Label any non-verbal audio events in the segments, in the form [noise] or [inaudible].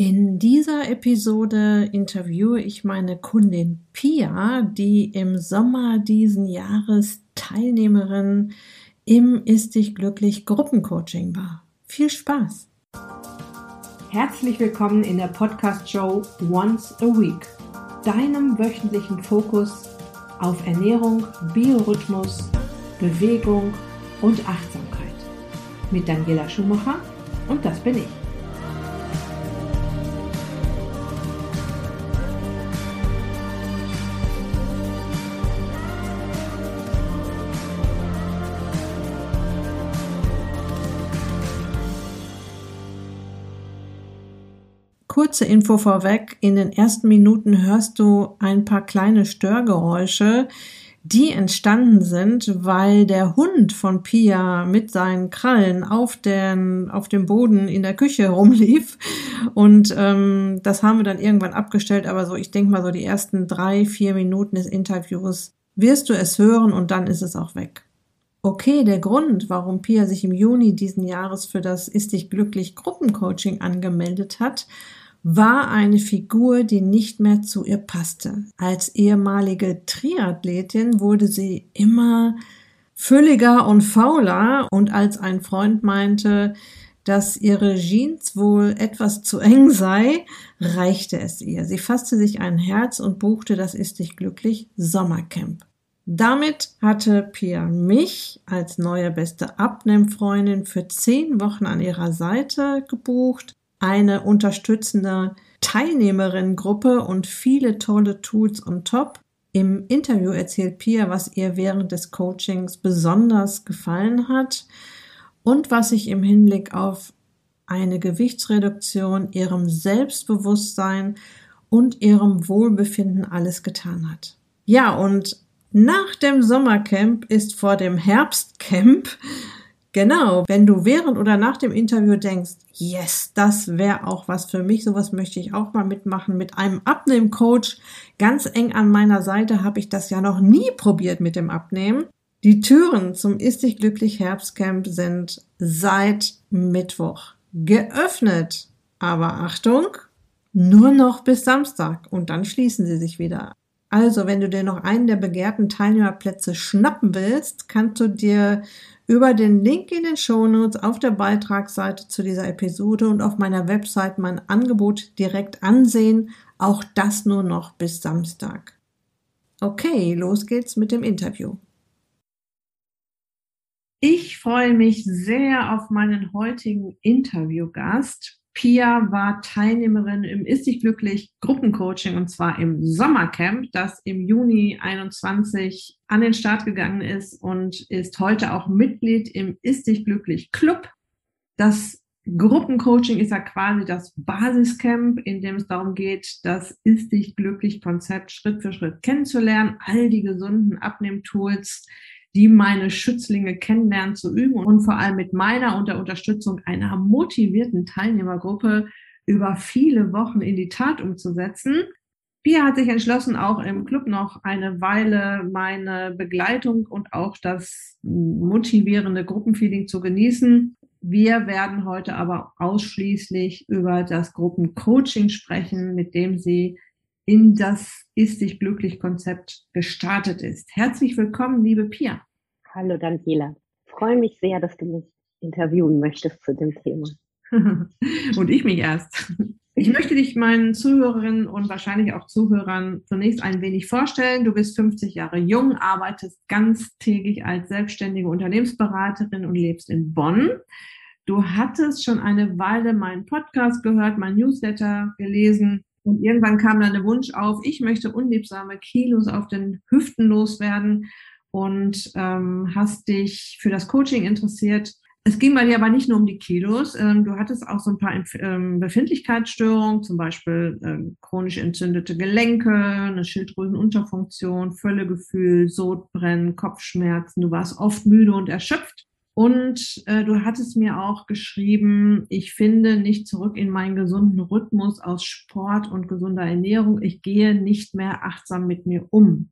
In dieser Episode interviewe ich meine Kundin Pia, die im Sommer diesen Jahres Teilnehmerin im Ist dich glücklich Gruppencoaching war. Viel Spaß! Herzlich willkommen in der Podcast-Show Once a Week, deinem wöchentlichen Fokus auf Ernährung, Biorhythmus, Bewegung und Achtsamkeit. Mit Daniela Schumacher und das bin ich. Kurze Info vorweg. In den ersten Minuten hörst du ein paar kleine Störgeräusche, die entstanden sind, weil der Hund von Pia mit seinen Krallen auf, den, auf dem Boden in der Küche [laughs] rumlief. Und ähm, das haben wir dann irgendwann abgestellt. Aber so, ich denke mal, so die ersten drei, vier Minuten des Interviews wirst du es hören und dann ist es auch weg. Okay, der Grund, warum Pia sich im Juni diesen Jahres für das Ist dich glücklich Gruppencoaching angemeldet hat, war eine Figur, die nicht mehr zu ihr passte. Als ehemalige Triathletin wurde sie immer fülliger und fauler und als ein Freund meinte, dass ihre Jeans wohl etwas zu eng sei, reichte es ihr. Sie fasste sich ein Herz und buchte das Ist dich glücklich Sommercamp. Damit hatte Pia mich als neue beste Abnehmfreundin für zehn Wochen an ihrer Seite gebucht eine unterstützende Teilnehmerinnengruppe und viele tolle Tools on top. Im Interview erzählt Pia, was ihr während des Coachings besonders gefallen hat und was sich im Hinblick auf eine Gewichtsreduktion, ihrem Selbstbewusstsein und ihrem Wohlbefinden alles getan hat. Ja, und nach dem Sommercamp ist vor dem Herbstcamp Genau, wenn du während oder nach dem Interview denkst, yes, das wäre auch was für mich, sowas möchte ich auch mal mitmachen mit einem Abnehmcoach. Ganz eng an meiner Seite habe ich das ja noch nie probiert mit dem Abnehmen. Die Türen zum Ist dich glücklich Herbstcamp sind seit Mittwoch geöffnet. Aber Achtung, nur noch bis Samstag und dann schließen sie sich wieder. Also, wenn du dir noch einen der begehrten Teilnehmerplätze schnappen willst, kannst du dir über den Link in den Shownotes auf der Beitragsseite zu dieser Episode und auf meiner Website mein Angebot direkt ansehen. Auch das nur noch bis Samstag. Okay, los geht's mit dem Interview. Ich freue mich sehr auf meinen heutigen Interviewgast. Pia war Teilnehmerin im Ist dich glücklich Gruppencoaching und zwar im Sommercamp, das im Juni 21 an den Start gegangen ist und ist heute auch Mitglied im Ist dich glücklich Club. Das Gruppencoaching ist ja quasi das Basiscamp, in dem es darum geht, das Ist dich glücklich Konzept Schritt für Schritt kennenzulernen, all die gesunden Abnehmtools, die meine Schützlinge kennenlernen zu üben und vor allem mit meiner und der Unterstützung einer motivierten Teilnehmergruppe über viele Wochen in die Tat umzusetzen. Pia hat sich entschlossen, auch im Club noch eine Weile meine Begleitung und auch das motivierende Gruppenfeeling zu genießen. Wir werden heute aber ausschließlich über das Gruppencoaching sprechen, mit dem sie in das Ist dich glücklich Konzept gestartet ist. Herzlich willkommen, liebe Pia. Hallo Daniela. Freue mich sehr, dass du mich interviewen möchtest zu dem Thema. [laughs] und ich mich erst. Ich möchte dich meinen Zuhörerinnen und wahrscheinlich auch Zuhörern zunächst ein wenig vorstellen. Du bist 50 Jahre jung, arbeitest ganztägig als selbstständige Unternehmensberaterin und lebst in Bonn. Du hattest schon eine Weile meinen Podcast gehört, mein Newsletter gelesen und irgendwann kam dann der Wunsch auf, ich möchte unliebsame Kilos auf den Hüften loswerden und ähm, hast dich für das Coaching interessiert. Es ging bei dir aber nicht nur um die Kilos. Ähm, du hattest auch so ein paar ähm, Befindlichkeitsstörungen, zum Beispiel ähm, chronisch entzündete Gelenke, eine Schilddrüsenunterfunktion, Völlegefühl, Sodbrennen, Kopfschmerzen. Du warst oft müde und erschöpft. Und äh, du hattest mir auch geschrieben, ich finde nicht zurück in meinen gesunden Rhythmus aus Sport und gesunder Ernährung. Ich gehe nicht mehr achtsam mit mir um.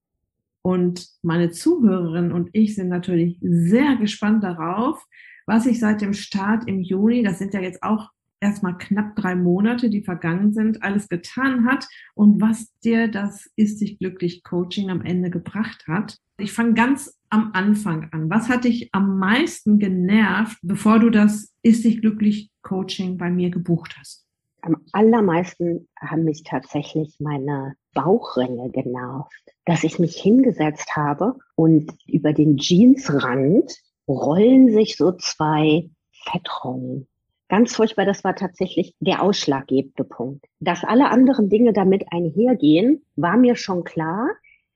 Und meine Zuhörerinnen und ich sind natürlich sehr gespannt darauf, was sich seit dem Start im Juni, das sind ja jetzt auch erstmal knapp drei Monate, die vergangen sind, alles getan hat und was dir das Ist dich glücklich Coaching am Ende gebracht hat. Ich fange ganz am Anfang an. Was hat dich am meisten genervt, bevor du das Ist dich glücklich Coaching bei mir gebucht hast? Am allermeisten haben mich tatsächlich meine Bauchringe genervt, dass ich mich hingesetzt habe und über den Jeansrand rollen sich so zwei Fettrollen. Ganz furchtbar, das war tatsächlich der ausschlaggebende Punkt. Dass alle anderen Dinge damit einhergehen, war mir schon klar.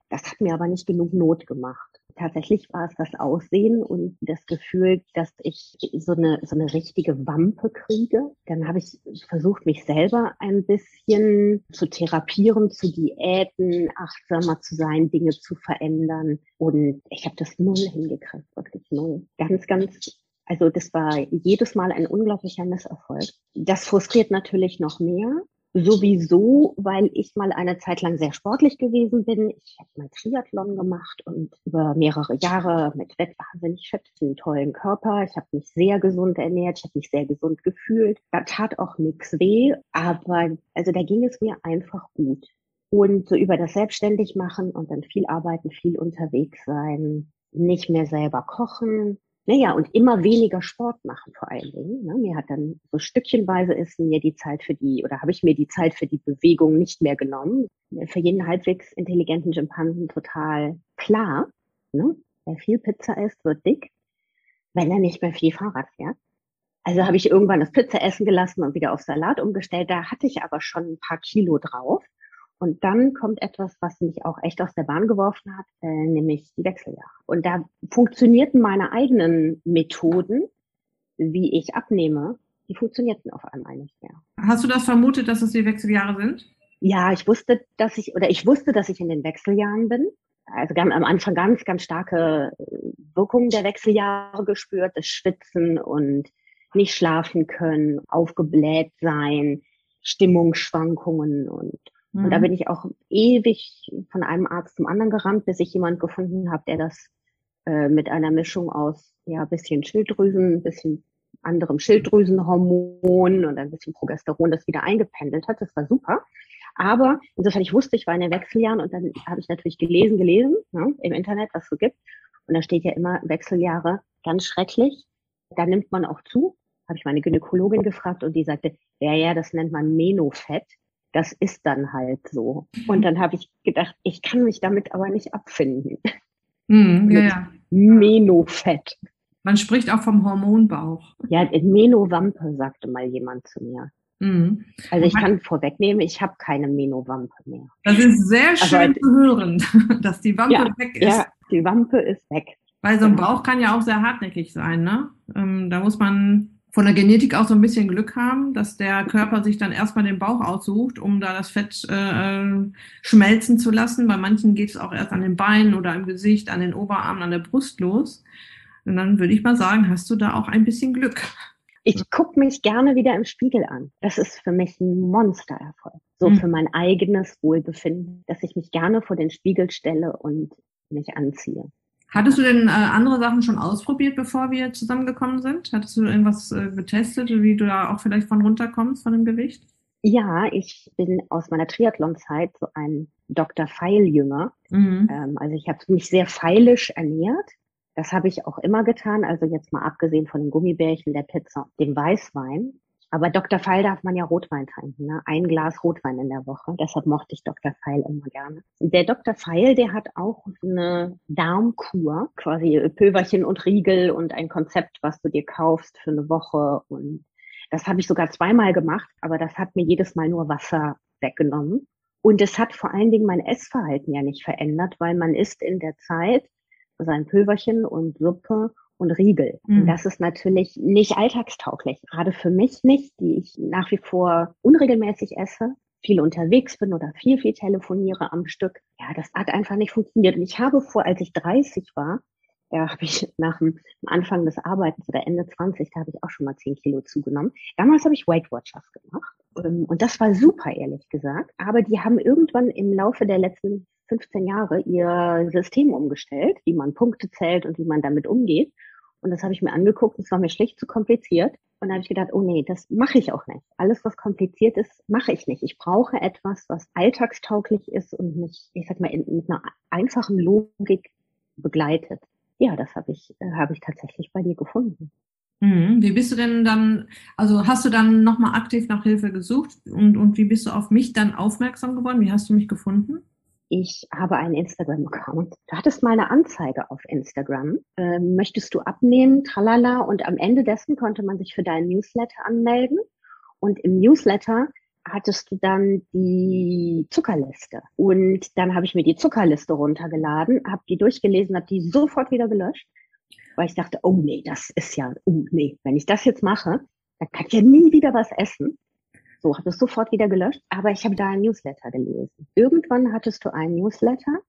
Das hat mir aber nicht genug Not gemacht tatsächlich war es das Aussehen und das Gefühl, dass ich so eine, so eine richtige Wampe kriege. Dann habe ich versucht, mich selber ein bisschen zu therapieren, zu diäten, achtsamer zu sein, Dinge zu verändern. Und ich habe das null hingekriegt, wirklich null. Ganz, ganz also das war jedes Mal ein unglaublicher Misserfolg. Das frustriert natürlich noch mehr, sowieso, weil ich mal eine Zeit lang sehr sportlich gewesen bin. Ich habe mal Triathlon gemacht und über mehrere Jahre mit wahnsinnig fett, einen tollen Körper. Ich habe mich sehr gesund ernährt, ich habe mich sehr gesund gefühlt. Da tat auch nichts weh, aber also da ging es mir einfach gut. Und so über das selbstständig machen und dann viel arbeiten, viel unterwegs sein, nicht mehr selber kochen, naja, und immer weniger Sport machen vor allen Dingen. Ne? Mir hat dann so stückchenweise ist mir die Zeit für die, oder habe ich mir die Zeit für die Bewegung nicht mehr genommen. Für jeden halbwegs intelligenten Schimpansen total klar. Ne? Wer viel Pizza isst, wird dick, wenn er nicht mehr viel Fahrrad fährt. Also habe ich irgendwann das Pizza essen gelassen und wieder auf Salat umgestellt. Da hatte ich aber schon ein paar Kilo drauf. Und dann kommt etwas, was mich auch echt aus der Bahn geworfen hat, äh, nämlich die Wechseljahre. Und da funktionierten meine eigenen Methoden, wie ich abnehme, die funktionierten auf einmal nicht mehr. Hast du das vermutet, dass es die Wechseljahre sind? Ja, ich wusste, dass ich, oder ich wusste, dass ich in den Wechseljahren bin. Also ganz, am Anfang ganz, ganz starke äh, Wirkungen der Wechseljahre gespürt, das Schwitzen und nicht schlafen können, aufgebläht sein, Stimmungsschwankungen und Mhm. Und da mhm. bin ich auch ewig von einem Arzt zum anderen gerannt, bis ich jemand gefunden habe, der das äh, mit einer Mischung aus ja bisschen Schilddrüsen, ein bisschen anderem Schilddrüsenhormon und ein bisschen Progesteron das wieder eingependelt hat. Das war super. Aber insofern, ich wusste, ich war in den Wechseljahren und dann habe ich natürlich gelesen, gelesen ne, im Internet, was es so gibt. Und da steht ja immer Wechseljahre ganz schrecklich. Da nimmt man auch zu. Habe ich meine Gynäkologin gefragt und die sagte, ja, ja, das nennt man Menofett das ist dann halt so. Und dann habe ich gedacht, ich kann mich damit aber nicht abfinden. Mm, ja, ja. Menofett. Man spricht auch vom Hormonbauch. Ja, Menowampe, sagte mal jemand zu mir. Mhm. Also ich kann vorwegnehmen, ich habe keine Menowampe mehr. Das ist sehr schön aber, zu hören, [laughs] dass die Wampe ja, weg ist. Ja, die Wampe ist weg. Weil so ein Bauch kann ja auch sehr hartnäckig sein, ne? Ähm, da muss man von der Genetik auch so ein bisschen Glück haben, dass der Körper sich dann erstmal den Bauch aussucht, um da das Fett äh, schmelzen zu lassen. Bei manchen geht es auch erst an den Beinen oder im Gesicht, an den Oberarmen, an der Brust los. Und dann würde ich mal sagen, hast du da auch ein bisschen Glück. Ich gucke mich gerne wieder im Spiegel an. Das ist für mich ein Monstererfolg. So mhm. für mein eigenes Wohlbefinden, dass ich mich gerne vor den Spiegel stelle und mich anziehe. Hattest du denn äh, andere Sachen schon ausprobiert, bevor wir zusammengekommen sind? Hattest du irgendwas äh, getestet, wie du da auch vielleicht von runterkommst von dem Gewicht? Ja, ich bin aus meiner Triathlon-Zeit so ein Dr. Feil-Jünger. Mhm. Ähm, also ich habe mich sehr feilisch ernährt. Das habe ich auch immer getan. Also jetzt mal abgesehen von den Gummibärchen, der Pizza, dem Weißwein. Aber Dr. Feil darf man ja Rotwein trinken, ne? Ein Glas Rotwein in der Woche. Deshalb mochte ich Dr. Feil immer gerne. Der Dr. Feil, der hat auch eine Darmkur, quasi Pülverchen und Riegel und ein Konzept, was du dir kaufst für eine Woche. Und das habe ich sogar zweimal gemacht, aber das hat mir jedes Mal nur Wasser weggenommen. Und es hat vor allen Dingen mein Essverhalten ja nicht verändert, weil man isst in der Zeit sein Pülverchen und Suppe und Riegel. Mhm. Und das ist natürlich nicht alltagstauglich, gerade für mich nicht, die ich nach wie vor unregelmäßig esse, viel unterwegs bin oder viel, viel telefoniere am Stück. Ja, das hat einfach nicht funktioniert. Und ich habe vor, als ich 30 war, ja, habe ich [laughs] nach dem Anfang des Arbeitens oder Ende 20, da habe ich auch schon mal 10 Kilo zugenommen. Damals habe ich Weight Watchers gemacht. Ähm, und das war super, ehrlich gesagt. Aber die haben irgendwann im Laufe der letzten 15 Jahre ihr System umgestellt, wie man Punkte zählt und wie man damit umgeht. Und das habe ich mir angeguckt, es war mir schlicht zu kompliziert. Und da habe ich gedacht, oh nee, das mache ich auch nicht. Alles, was kompliziert ist, mache ich nicht. Ich brauche etwas, was alltagstauglich ist und mich, ich sag mal, mit einer einfachen Logik begleitet. Ja, das habe ich, äh, habe ich tatsächlich bei dir gefunden. Mhm. Wie bist du denn dann, also hast du dann nochmal aktiv nach Hilfe gesucht und, und wie bist du auf mich dann aufmerksam geworden? Wie hast du mich gefunden? Ich habe einen Instagram-Account. Du hattest mal eine Anzeige auf Instagram. Ähm, möchtest du abnehmen? Tralala. Und am Ende dessen konnte man sich für deinen Newsletter anmelden. Und im Newsletter hattest du dann die Zuckerliste. Und dann habe ich mir die Zuckerliste runtergeladen, habe die durchgelesen, habe die sofort wieder gelöscht, weil ich dachte, oh nee, das ist ja, oh nee, wenn ich das jetzt mache, dann kann ich ja nie wieder was essen. So, habe es sofort wieder gelöscht, aber ich habe da ein Newsletter gelesen. Irgendwann hattest du einen Newsletter,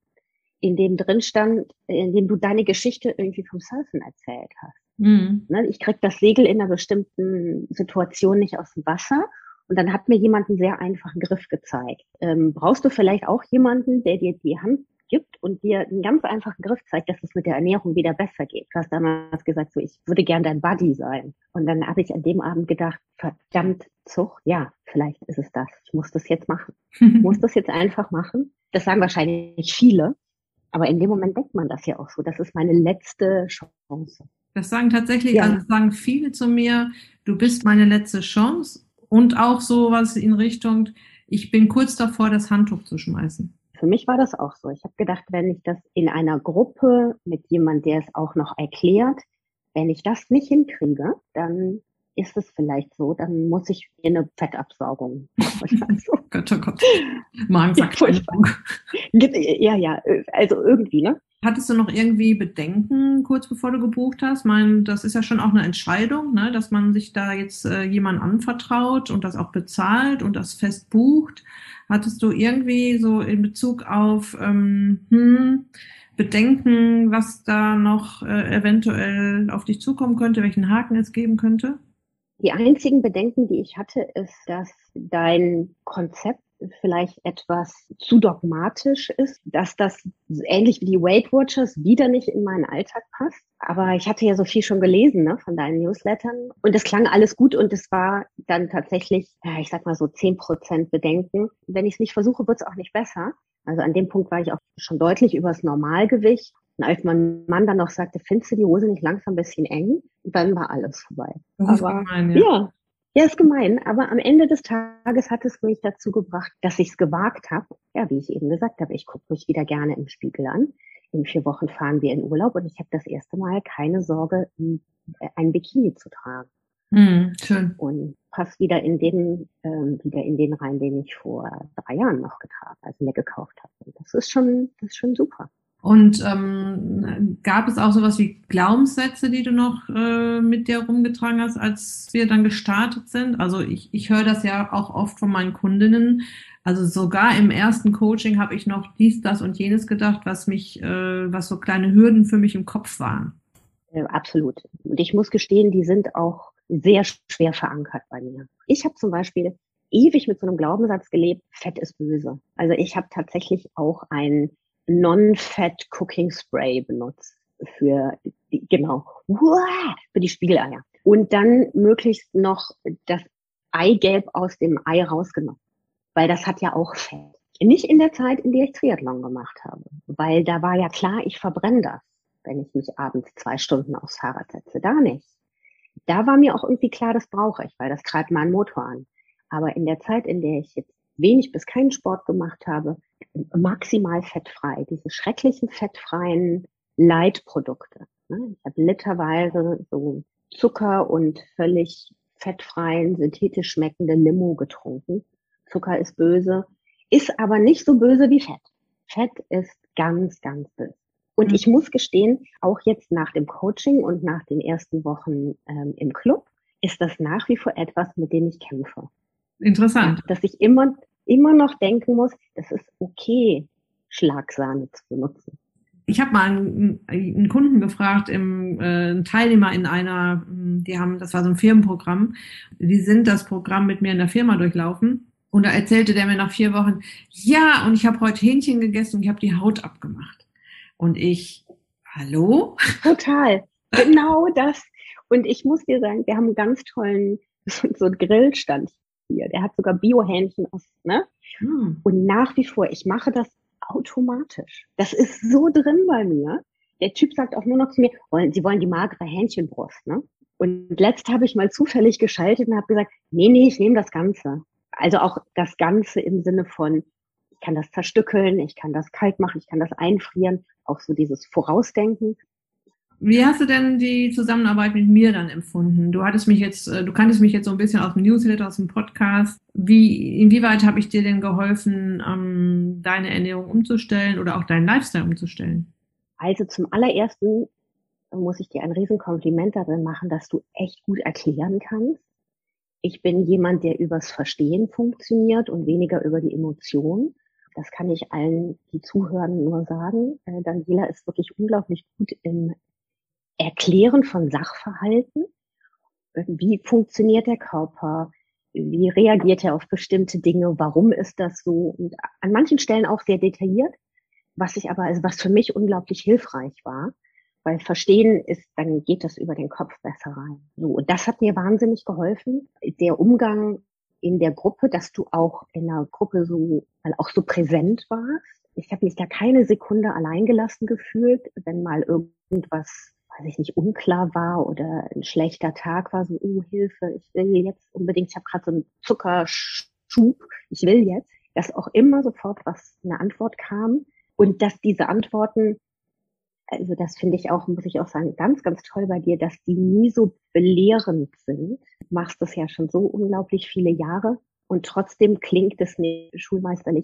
in dem drin stand, in dem du deine Geschichte irgendwie vom Surfen erzählt hast. Mhm. Ne, ich krieg das Segel in einer bestimmten Situation nicht aus dem Wasser. Und dann hat mir jemand einen sehr einfachen Griff gezeigt. Ähm, brauchst du vielleicht auch jemanden, der dir die Hand gibt und dir einen ganz einfachen Griff zeigt, dass es mit der Ernährung wieder besser geht. Du hast damals gesagt, so ich würde gern dein Buddy sein. Und dann habe ich an dem Abend gedacht, verdammt Zug, ja, vielleicht ist es das. Ich muss das jetzt machen. Ich muss [laughs] das jetzt einfach machen. Das sagen wahrscheinlich viele. Aber in dem Moment denkt man das ja auch so. Das ist meine letzte Chance. Das sagen tatsächlich, ja. also sagen viele zu mir, du bist meine letzte Chance. Und auch so was in Richtung, ich bin kurz davor, das Handtuch zu schmeißen für mich war das auch so. Ich habe gedacht, wenn ich das in einer Gruppe mit jemand, der es auch noch erklärt, wenn ich das nicht hinkriege, dann ist es vielleicht so, dann muss ich eine Fettabsaugung oh [laughs] Gott, oh Gott. Magensackreinigung. Ja, ja, also irgendwie, ne? Hattest du noch irgendwie Bedenken kurz bevor du gebucht hast? Ich meine, das ist ja schon auch eine Entscheidung, ne, dass man sich da jetzt äh, jemand anvertraut und das auch bezahlt und das fest bucht. Hattest du irgendwie so in Bezug auf ähm, hm, Bedenken, was da noch äh, eventuell auf dich zukommen könnte, welchen Haken es geben könnte? Die einzigen Bedenken, die ich hatte, ist, dass dein Konzept vielleicht etwas zu dogmatisch ist, dass das ähnlich wie die Weight Watchers wieder nicht in meinen Alltag passt. Aber ich hatte ja so viel schon gelesen ne, von deinen Newslettern und es klang alles gut und es war dann tatsächlich, ja, ich sag mal so zehn Prozent Bedenken. Wenn ich es nicht versuche, wird es auch nicht besser. Also an dem Punkt war ich auch schon deutlich übers Normalgewicht. Und als mein Mann dann noch sagte, findest du die Hose nicht langsam ein bisschen eng? Dann war alles vorbei. Aber gemein, ja. ja, ja, ist gemein, aber am Ende des Tages hat es mich dazu gebracht, dass ich es gewagt habe. Ja, wie ich eben gesagt habe, ich gucke mich wieder gerne im Spiegel an. In vier Wochen fahren wir in Urlaub und ich habe das erste Mal keine Sorge, ein Bikini zu tragen. Mm, schön. Und passt wieder in den, ähm, wieder in den rein, den ich vor drei Jahren noch getragen, also mir gekauft habe. Und das ist schon, das ist schon super. Und ähm, gab es auch sowas wie Glaubenssätze, die du noch äh, mit dir rumgetragen hast, als wir dann gestartet sind? Also ich, ich höre das ja auch oft von meinen Kundinnen. Also sogar im ersten Coaching habe ich noch dies, das und jenes gedacht, was mich, äh, was so kleine Hürden für mich im Kopf waren. Ja, absolut. Und ich muss gestehen, die sind auch sehr schwer verankert bei mir. Ich habe zum Beispiel ewig mit so einem Glaubenssatz gelebt, Fett ist böse. Also ich habe tatsächlich auch ein Non-Fat Cooking Spray benutzt für genau für die Spiegeleier und dann möglichst noch das Eigelb aus dem Ei rausgenommen, weil das hat ja auch Fett. Nicht in der Zeit, in der ich Triathlon gemacht habe, weil da war ja klar, ich verbrenne das, wenn ich mich abends zwei Stunden aufs Fahrrad setze. Da nicht. Da war mir auch irgendwie klar, das brauche ich, weil das treibt meinen Motor an. Aber in der Zeit, in der ich jetzt wenig bis keinen Sport gemacht habe, maximal fettfrei, diese schrecklichen fettfreien Leitprodukte. Ne? Ich habe literweise so Zucker und völlig fettfreien, synthetisch schmeckende Limo getrunken. Zucker ist böse, ist aber nicht so böse wie Fett. Fett ist ganz, ganz böse. Und mhm. ich muss gestehen, auch jetzt nach dem Coaching und nach den ersten Wochen ähm, im Club, ist das nach wie vor etwas, mit dem ich kämpfe. Interessant. Dass ich immer, immer noch denken muss, das ist okay, Schlagsahne zu benutzen. Ich habe mal einen, einen, Kunden gefragt, im, äh, einen Teilnehmer in einer, die haben, das war so ein Firmenprogramm, die sind das Programm mit mir in der Firma durchlaufen. Und da erzählte der mir nach vier Wochen, ja, und ich habe heute Hähnchen gegessen und ich habe die Haut abgemacht. Und ich, hallo? Total. Genau das. Und ich muss dir sagen, wir haben einen ganz tollen, [laughs] so einen Grillstand hier. Der hat sogar Biohähnchen aus, ne? Hm. Und nach wie vor, ich mache das automatisch. Das ist so drin bei mir. Der Typ sagt auch nur noch zu mir, Sie wollen die magere Hähnchenbrust, ne? Und letzt habe ich mal zufällig geschaltet und habe gesagt, nee, nee, ich nehme das Ganze. Also auch das Ganze im Sinne von, ich kann das zerstückeln, ich kann das kalt machen, ich kann das einfrieren, auch so dieses Vorausdenken. Wie hast du denn die Zusammenarbeit mit mir dann empfunden? Du hattest mich jetzt, äh, du kanntest mich jetzt so ein bisschen aus dem Newsletter, aus dem Podcast. Wie, inwieweit habe ich dir denn geholfen, ähm, deine Ernährung umzustellen oder auch deinen Lifestyle umzustellen? Also zum allerersten muss ich dir ein Riesenkompliment darin machen, dass du echt gut erklären kannst. Ich bin jemand, der übers Verstehen funktioniert und weniger über die Emotionen. Das kann ich allen, die zuhören, nur sagen. Äh, Daniela ist wirklich unglaublich gut im Erklären von Sachverhalten. Wie funktioniert der Körper? Wie reagiert er auf bestimmte Dinge? Warum ist das so? Und an manchen Stellen auch sehr detailliert, was ich aber, also was für mich unglaublich hilfreich war. Weil Verstehen ist, dann geht das über den Kopf besser rein. So, und das hat mir wahnsinnig geholfen. Der Umgang in der Gruppe, dass du auch in der Gruppe so, weil auch so präsent warst. Ich habe mich da keine Sekunde alleingelassen gefühlt, wenn mal irgendwas weiß ich nicht, unklar war oder ein schlechter Tag war, so, oh Hilfe, ich will jetzt unbedingt, ich habe gerade so einen Zuckerschub, ich will jetzt, dass auch immer sofort was eine Antwort kam und dass diese Antworten, also das finde ich auch, muss ich auch sagen, ganz, ganz toll bei dir, dass die nie so belehrend sind. Du machst das ja schon so unglaublich viele Jahre und trotzdem klingt es nicht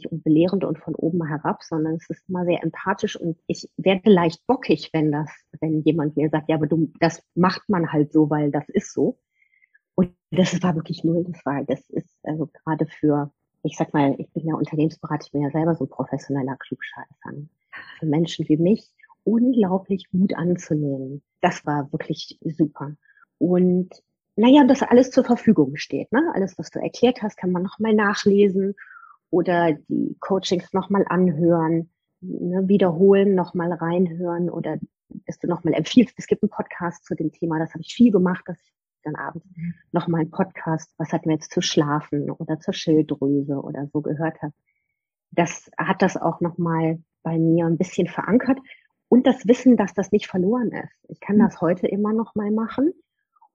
und belehrend und von oben herab, sondern es ist immer sehr empathisch und ich werde leicht bockig, wenn das, wenn jemand mir sagt, ja, aber du, das macht man halt so, weil das ist so. Und das war wirklich null. Das war, das ist also gerade für, ich sag mal, ich bin ja Unternehmensberater, ich bin ja selber so ein professioneller Klugscheißer. Für Menschen wie mich unglaublich gut anzunehmen. Das war wirklich super. Und naja, dass alles zur Verfügung steht. Ne? Alles, was du erklärt hast, kann man nochmal nachlesen oder die Coachings nochmal anhören, ne, wiederholen, nochmal reinhören oder dass du nochmal empfiehlst. Es gibt einen Podcast zu dem Thema, das habe ich viel gemacht, dass ich dann abends nochmal einen Podcast, was hat mir jetzt zu schlafen oder zur Schilddrüse oder so gehört habe. Das hat das auch nochmal bei mir ein bisschen verankert und das Wissen, dass das nicht verloren ist. Ich kann mhm. das heute immer noch mal machen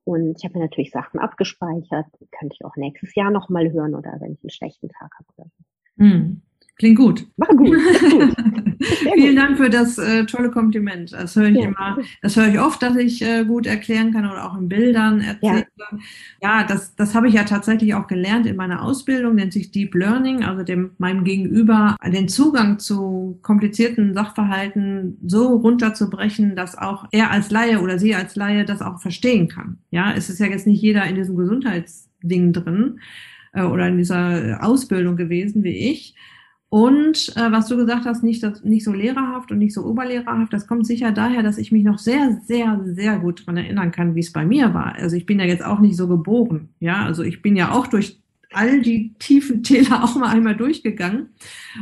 und ich habe mir natürlich Sachen abgespeichert, könnte ich auch nächstes Jahr nochmal hören oder wenn ich einen schlechten Tag habe oder so. Hm. Klingt gut. War gut. [laughs] gut. Vielen Dank für das äh, tolle Kompliment. Das höre ich ja. immer, das höre ich oft, dass ich äh, gut erklären kann oder auch in Bildern erzählen Ja, ja das, das habe ich ja tatsächlich auch gelernt in meiner Ausbildung, nennt sich Deep Learning, also dem meinem Gegenüber den Zugang zu komplizierten Sachverhalten so runterzubrechen, dass auch er als Laie oder sie als Laie das auch verstehen kann. Ja, es ist ja jetzt nicht jeder in diesem Gesundheitsding drin äh, oder in dieser Ausbildung gewesen wie ich. Und äh, was du gesagt hast, nicht, das, nicht so lehrerhaft und nicht so oberlehrerhaft, das kommt sicher daher, dass ich mich noch sehr, sehr, sehr gut dran erinnern kann, wie es bei mir war. Also ich bin ja jetzt auch nicht so geboren. Ja, also ich bin ja auch durch all die tiefen Täler auch mal einmal durchgegangen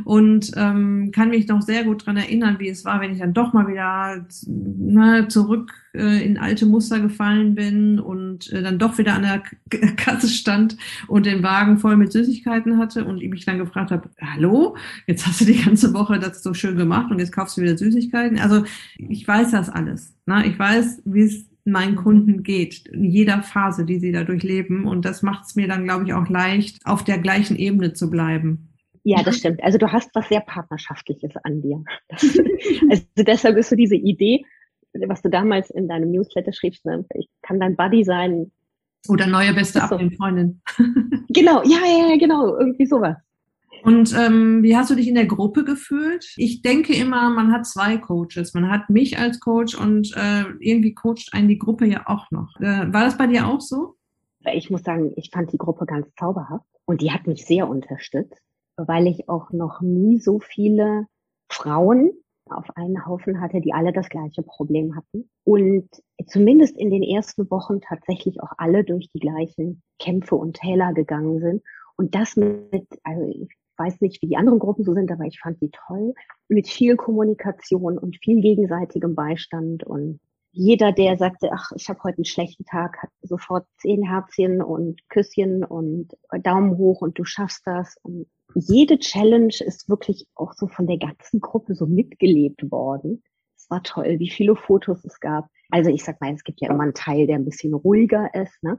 und ähm, kann mich noch sehr gut dran erinnern, wie es war, wenn ich dann doch mal wieder ne, zurück äh, in alte Muster gefallen bin und äh, dann doch wieder an der Kasse stand und den Wagen voll mit Süßigkeiten hatte und ich mich dann gefragt habe, hallo, jetzt hast du die ganze Woche das so schön gemacht und jetzt kaufst du wieder Süßigkeiten. Also ich weiß das alles. Ne? Ich weiß, wie es meinen Kunden geht, in jeder Phase, die sie da durchleben. Und das macht es mir dann, glaube ich, auch leicht, auf der gleichen Ebene zu bleiben. Ja, das stimmt. Also du hast was sehr Partnerschaftliches an dir. [laughs] also deshalb ist so diese Idee, was du damals in deinem Newsletter schriebst, ne? ich kann dein Buddy sein. Oder neue beste so. Freundin. genau, ja, ja, ja, genau, irgendwie sowas. Und ähm, wie hast du dich in der Gruppe gefühlt? Ich denke immer, man hat zwei Coaches. Man hat mich als Coach und äh, irgendwie coacht einen die Gruppe ja auch noch. Äh, war das bei dir auch so? Ich muss sagen, ich fand die Gruppe ganz zauberhaft und die hat mich sehr unterstützt, weil ich auch noch nie so viele Frauen auf einen Haufen hatte, die alle das gleiche Problem hatten. Und zumindest in den ersten Wochen tatsächlich auch alle durch die gleichen Kämpfe und Täler gegangen sind. Und das mit, also weiß nicht, wie die anderen Gruppen so sind, aber ich fand die toll. Mit viel Kommunikation und viel gegenseitigem Beistand und jeder, der sagte, ach, ich habe heute einen schlechten Tag, hat sofort zehn Herzchen und Küsschen und Daumen hoch und du schaffst das. Und jede Challenge ist wirklich auch so von der ganzen Gruppe so mitgelebt worden. Es war toll, wie viele Fotos es gab. Also ich sag mal, es gibt ja immer einen Teil, der ein bisschen ruhiger ist, ne?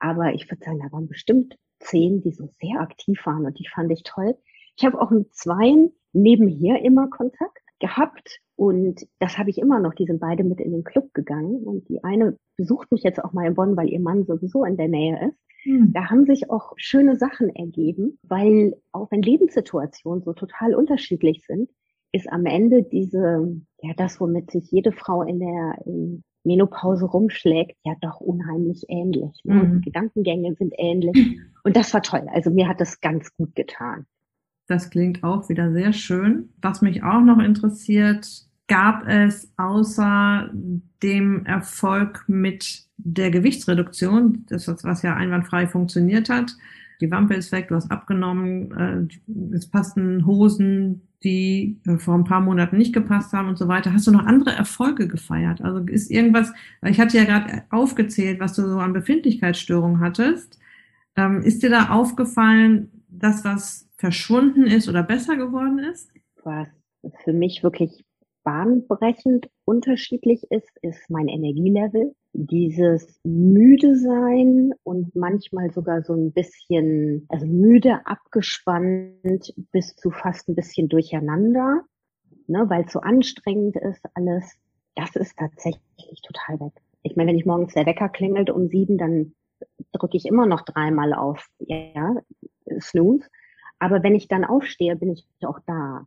Aber ich würde sagen, da waren bestimmt zehn, die so sehr aktiv waren und die fand ich toll. Ich habe auch mit zweien nebenher immer Kontakt gehabt und das habe ich immer noch. Die sind beide mit in den Club gegangen und die eine besucht mich jetzt auch mal in Bonn, weil ihr Mann sowieso in der Nähe ist. Hm. Da haben sich auch schöne Sachen ergeben, weil auch wenn Lebenssituationen so total unterschiedlich sind, ist am Ende diese, ja, das, womit sich jede Frau in der in Menopause rumschlägt, ja doch unheimlich ähnlich. Ne? Mhm. Gedankengänge sind ähnlich. Und das war toll. Also mir hat das ganz gut getan. Das klingt auch wieder sehr schön. Was mich auch noch interessiert, gab es außer dem Erfolg mit der Gewichtsreduktion, das was ja einwandfrei funktioniert hat, die Wampe ist weg, du hast abgenommen, äh, es passten Hosen, die äh, vor ein paar Monaten nicht gepasst haben und so weiter. Hast du noch andere Erfolge gefeiert? Also ist irgendwas, ich hatte ja gerade aufgezählt, was du so an Befindlichkeitsstörungen hattest. Ähm, ist dir da aufgefallen, dass was verschwunden ist oder besser geworden ist? Was für mich wirklich bahnbrechend unterschiedlich ist, ist mein Energielevel. Dieses müde sein und manchmal sogar so ein bisschen, also müde, abgespannt bis zu fast ein bisschen durcheinander, ne, weil es so anstrengend ist alles. Das ist tatsächlich total weg. Ich meine, wenn ich morgens der Wecker klingelt um sieben, dann drücke ich immer noch dreimal auf, ja, Snooze. Aber wenn ich dann aufstehe, bin ich auch da.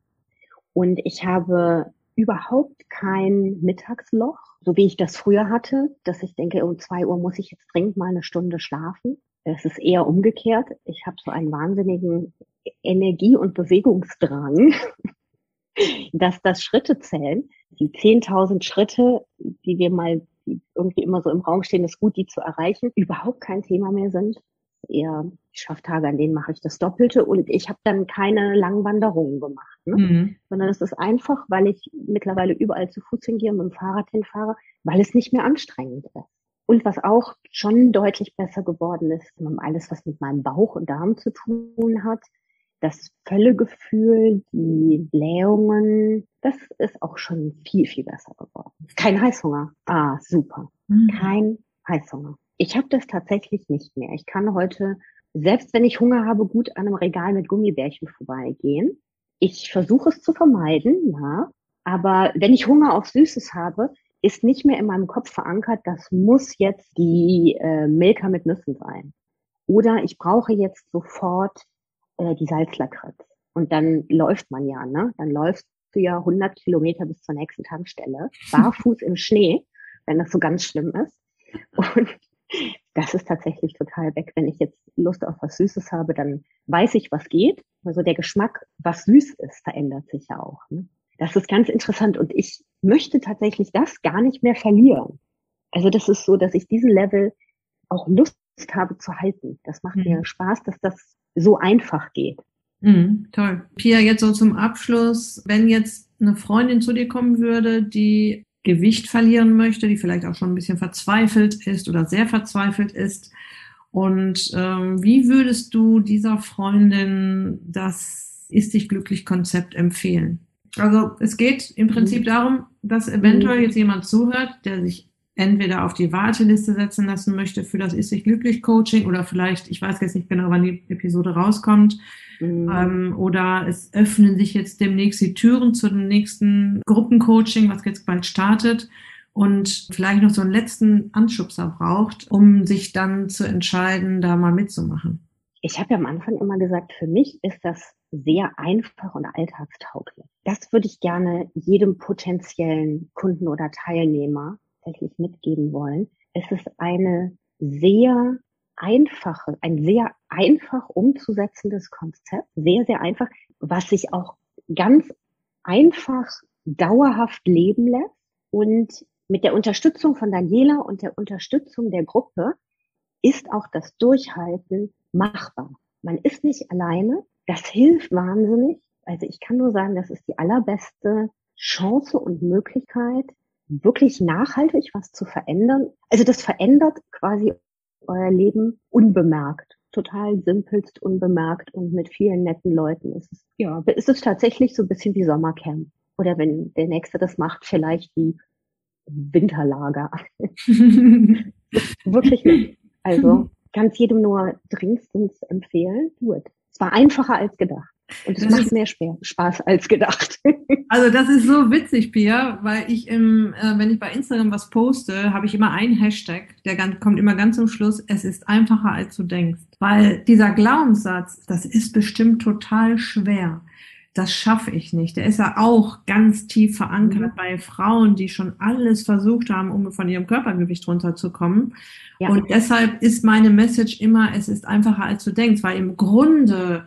Und ich habe überhaupt kein Mittagsloch, so wie ich das früher hatte, dass ich denke, um zwei Uhr muss ich jetzt dringend mal eine Stunde schlafen. Es ist eher umgekehrt. Ich habe so einen wahnsinnigen Energie- und Bewegungsdrang, [laughs] dass das Schritte zählen. Die 10.000 Schritte, die wir mal irgendwie immer so im Raum stehen, ist gut, die zu erreichen, überhaupt kein Thema mehr sind eher, ich schaffe Tage, an denen mache ich das Doppelte und ich habe dann keine langen Wanderungen gemacht, ne? Mhm. sondern es ist einfach, weil ich mittlerweile überall zu Fuß hingehe und mit dem Fahrrad hinfahre, weil es nicht mehr anstrengend ist. Und was auch schon deutlich besser geworden ist, alles, was mit meinem Bauch und Darm zu tun hat, das Völlegefühl, die Blähungen, das ist auch schon viel, viel besser geworden. Kein Heißhunger. Ah, super. Mhm. Kein Heißhunger. Ich habe das tatsächlich nicht mehr. Ich kann heute, selbst wenn ich Hunger habe, gut an einem Regal mit Gummibärchen vorbeigehen. Ich versuche es zu vermeiden, ja. Aber wenn ich Hunger auf Süßes habe, ist nicht mehr in meinem Kopf verankert, das muss jetzt die äh, Milka mit Nüssen sein. Oder ich brauche jetzt sofort äh, die Salzlakritz. Und dann läuft man ja, ne? Dann läufst du ja 100 Kilometer bis zur nächsten Tankstelle, barfuß im Schnee, wenn das so ganz schlimm ist. Und das ist tatsächlich total weg. Wenn ich jetzt Lust auf was Süßes habe, dann weiß ich, was geht. Also der Geschmack, was süß ist, verändert sich ja auch. Ne? Das ist ganz interessant und ich möchte tatsächlich das gar nicht mehr verlieren. Also das ist so, dass ich diesen Level auch Lust habe zu halten. Das macht mhm. mir Spaß, dass das so einfach geht. Mhm, toll. Pia, jetzt so zum Abschluss, wenn jetzt eine Freundin zu dir kommen würde, die Gewicht verlieren möchte, die vielleicht auch schon ein bisschen verzweifelt ist oder sehr verzweifelt ist. Und ähm, wie würdest du dieser Freundin das Ist dich glücklich Konzept empfehlen? Also es geht im Prinzip mhm. darum, dass eventuell mhm. jetzt jemand zuhört, der sich entweder auf die Warteliste setzen lassen möchte für das Ist sich glücklich Coaching oder vielleicht, ich weiß jetzt nicht genau, wann die Episode rauskommt, mhm. ähm, oder es öffnen sich jetzt demnächst die Türen zu dem nächsten Gruppencoaching, was jetzt bald startet und vielleicht noch so einen letzten Anschubser braucht, um sich dann zu entscheiden, da mal mitzumachen. Ich habe ja am Anfang immer gesagt, für mich ist das sehr einfach und alltagstauglich. Das würde ich gerne jedem potenziellen Kunden oder Teilnehmer tatsächlich mitgeben wollen. Es ist eine sehr einfache, ein sehr einfach umzusetzendes Konzept, sehr, sehr einfach, was sich auch ganz einfach dauerhaft leben lässt und mit der Unterstützung von Daniela und der Unterstützung der Gruppe ist auch das Durchhalten machbar. Man ist nicht alleine. Das hilft wahnsinnig. Also ich kann nur sagen, das ist die allerbeste Chance und Möglichkeit, wirklich nachhaltig was zu verändern. Also das verändert quasi euer Leben unbemerkt. Total simpelst unbemerkt und mit vielen netten Leuten. Es ist, ja, ist es tatsächlich so ein bisschen wie Sommercamp. Oder wenn der Nächste das macht, vielleicht wie Winterlager. [laughs] wirklich nicht. Also kann es jedem nur dringendstens empfehlen. Gut. Es war einfacher als gedacht. Und es macht mehr Spaß als gedacht. [laughs] Also das ist so witzig, Pia, weil ich im, äh, wenn ich bei Instagram was poste, habe ich immer einen Hashtag, der ganz, kommt immer ganz zum Schluss, es ist einfacher als du denkst. Weil dieser Glaubenssatz, das ist bestimmt total schwer. Das schaffe ich nicht. Der ist ja auch ganz tief verankert mhm. bei Frauen, die schon alles versucht haben, um von ihrem Körpergewicht runterzukommen. Ja. Und deshalb ist meine Message immer, es ist einfacher als du denkst, weil im Grunde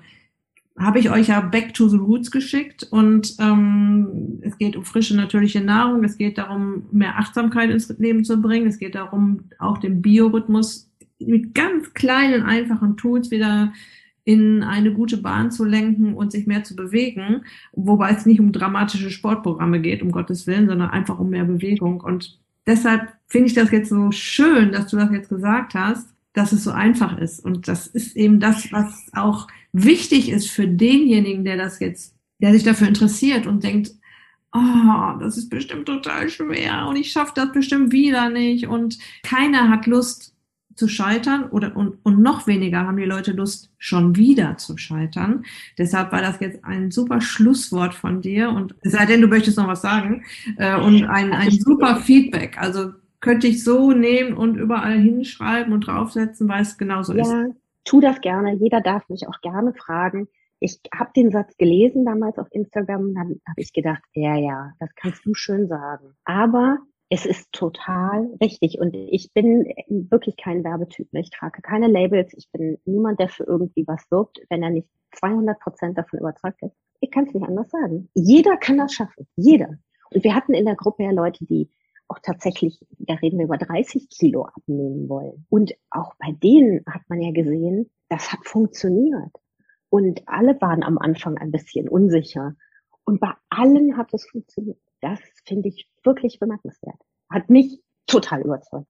habe ich euch ja Back to the Roots geschickt und ähm, es geht um frische natürliche Nahrung, es geht darum, mehr Achtsamkeit ins Leben zu bringen, es geht darum, auch den Biorhythmus mit ganz kleinen, einfachen Tools wieder in eine gute Bahn zu lenken und sich mehr zu bewegen, wobei es nicht um dramatische Sportprogramme geht, um Gottes Willen, sondern einfach um mehr Bewegung. Und deshalb finde ich das jetzt so schön, dass du das jetzt gesagt hast, dass es so einfach ist. Und das ist eben das, was auch wichtig ist für denjenigen, der das jetzt, der sich dafür interessiert und denkt, oh, das ist bestimmt total schwer und ich schaffe das bestimmt wieder nicht und keiner hat Lust zu scheitern oder und, und noch weniger haben die Leute Lust, schon wieder zu scheitern. Deshalb war das jetzt ein super Schlusswort von dir und es sei denn, du möchtest noch was sagen äh, und ein, ein super Feedback. Also könnte ich so nehmen und überall hinschreiben und draufsetzen, weil es genauso ja, ist. Tu das gerne. Jeder darf mich auch gerne fragen. Ich habe den Satz gelesen damals auf Instagram und dann habe ich gedacht, ja, ja, das kannst du schön sagen. Aber es ist total richtig und ich bin wirklich kein Werbetyp. Ich trage keine Labels. Ich bin niemand, der für irgendwie was wirbt, wenn er nicht 200 Prozent davon überzeugt ist. Ich kann es nicht anders sagen. Jeder kann das schaffen. Jeder. Und wir hatten in der Gruppe ja Leute, die auch tatsächlich, da reden wir über 30 Kilo abnehmen wollen. Und auch bei denen hat man ja gesehen, das hat funktioniert. Und alle waren am Anfang ein bisschen unsicher. Und bei allen hat es funktioniert. Das finde ich wirklich bemerkenswert. Hat mich total überzeugt.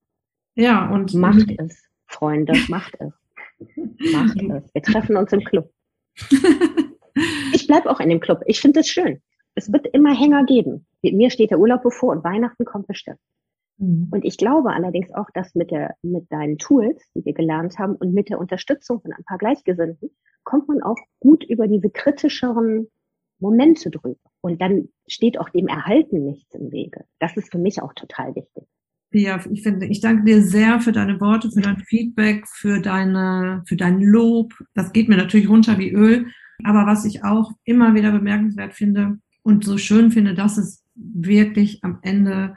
Ja, und macht es, Freunde, macht es. Macht [laughs] es. Wir treffen uns im Club. Ich bleibe auch in dem Club. Ich finde es schön. Es wird immer Hänger geben. Mir steht der Urlaub bevor und Weihnachten kommt bestimmt. Mhm. Und ich glaube allerdings auch, dass mit der, mit deinen Tools, die wir gelernt haben und mit der Unterstützung von ein paar Gleichgesinnten, kommt man auch gut über diese kritischeren Momente drüber. Und dann steht auch dem Erhalten nichts im Wege. Das ist für mich auch total wichtig. Ja, ich finde, ich danke dir sehr für deine Worte, für dein Feedback, für deine, für dein Lob. Das geht mir natürlich runter wie Öl. Aber was ich auch immer wieder bemerkenswert finde, und so schön finde, dass es wirklich am Ende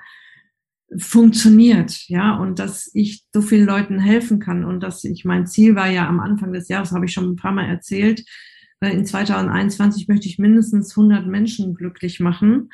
funktioniert, ja, und dass ich so vielen Leuten helfen kann. Und dass ich, mein Ziel war ja am Anfang des Jahres, habe ich schon ein paar Mal erzählt, äh, in 2021 möchte ich mindestens 100 Menschen glücklich machen.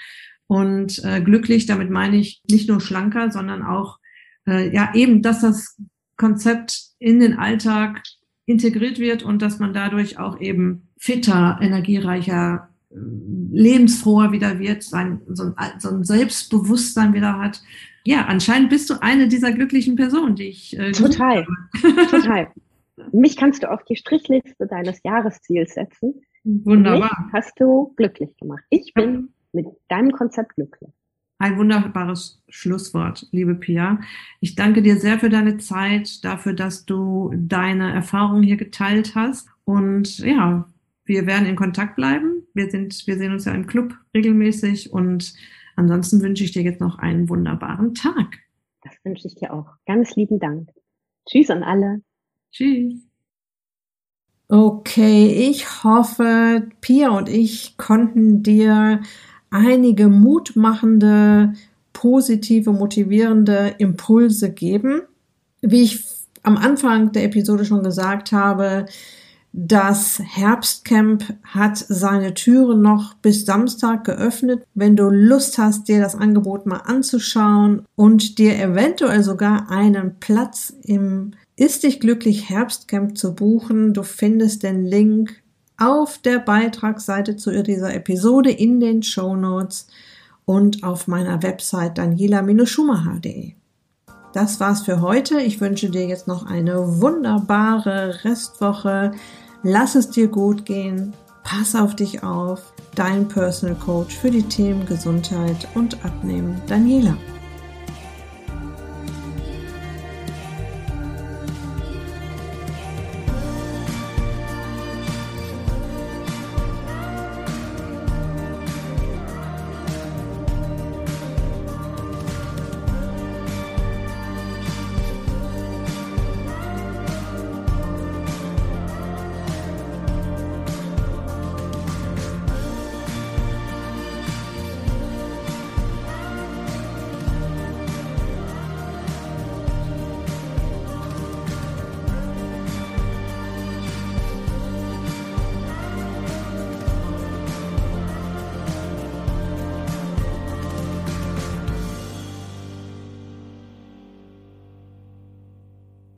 Und äh, glücklich, damit meine ich nicht nur schlanker, sondern auch, äh, ja, eben, dass das Konzept in den Alltag integriert wird und dass man dadurch auch eben fitter, energiereicher, lebensfroher wieder wird, sein, so, ein, so ein Selbstbewusstsein wieder hat. Ja, anscheinend bist du eine dieser glücklichen Personen, die ich. Äh, total, [laughs] total. [laughs] Mich kannst du auf die Strichliste deines Jahresziels setzen. Wunderbar. Mich hast du glücklich gemacht. Ich bin mit deinem Konzept glücklich. Ein wunderbares Schlusswort, liebe Pia. Ich danke dir sehr für deine Zeit, dafür, dass du deine Erfahrungen hier geteilt hast. Und ja, wir werden in Kontakt bleiben. Wir sind, wir sehen uns ja im Club regelmäßig und ansonsten wünsche ich dir jetzt noch einen wunderbaren Tag. Das wünsche ich dir auch. Ganz lieben Dank. Tschüss an alle. Tschüss. Okay, ich hoffe, Pia und ich konnten dir einige mutmachende, positive, motivierende Impulse geben. Wie ich am Anfang der Episode schon gesagt habe, das Herbstcamp hat seine Türen noch bis Samstag geöffnet. Wenn du Lust hast, dir das Angebot mal anzuschauen und dir eventuell sogar einen Platz im Ist dich glücklich Herbstcamp zu buchen, du findest den Link auf der Beitragsseite zu dieser Episode in den Show Notes. und auf meiner Website daniela-schumacher.de. Das war's für heute. Ich wünsche dir jetzt noch eine wunderbare Restwoche. Lass es dir gut gehen. Pass auf dich auf. Dein Personal Coach für die Themen Gesundheit und Abnehmen, Daniela.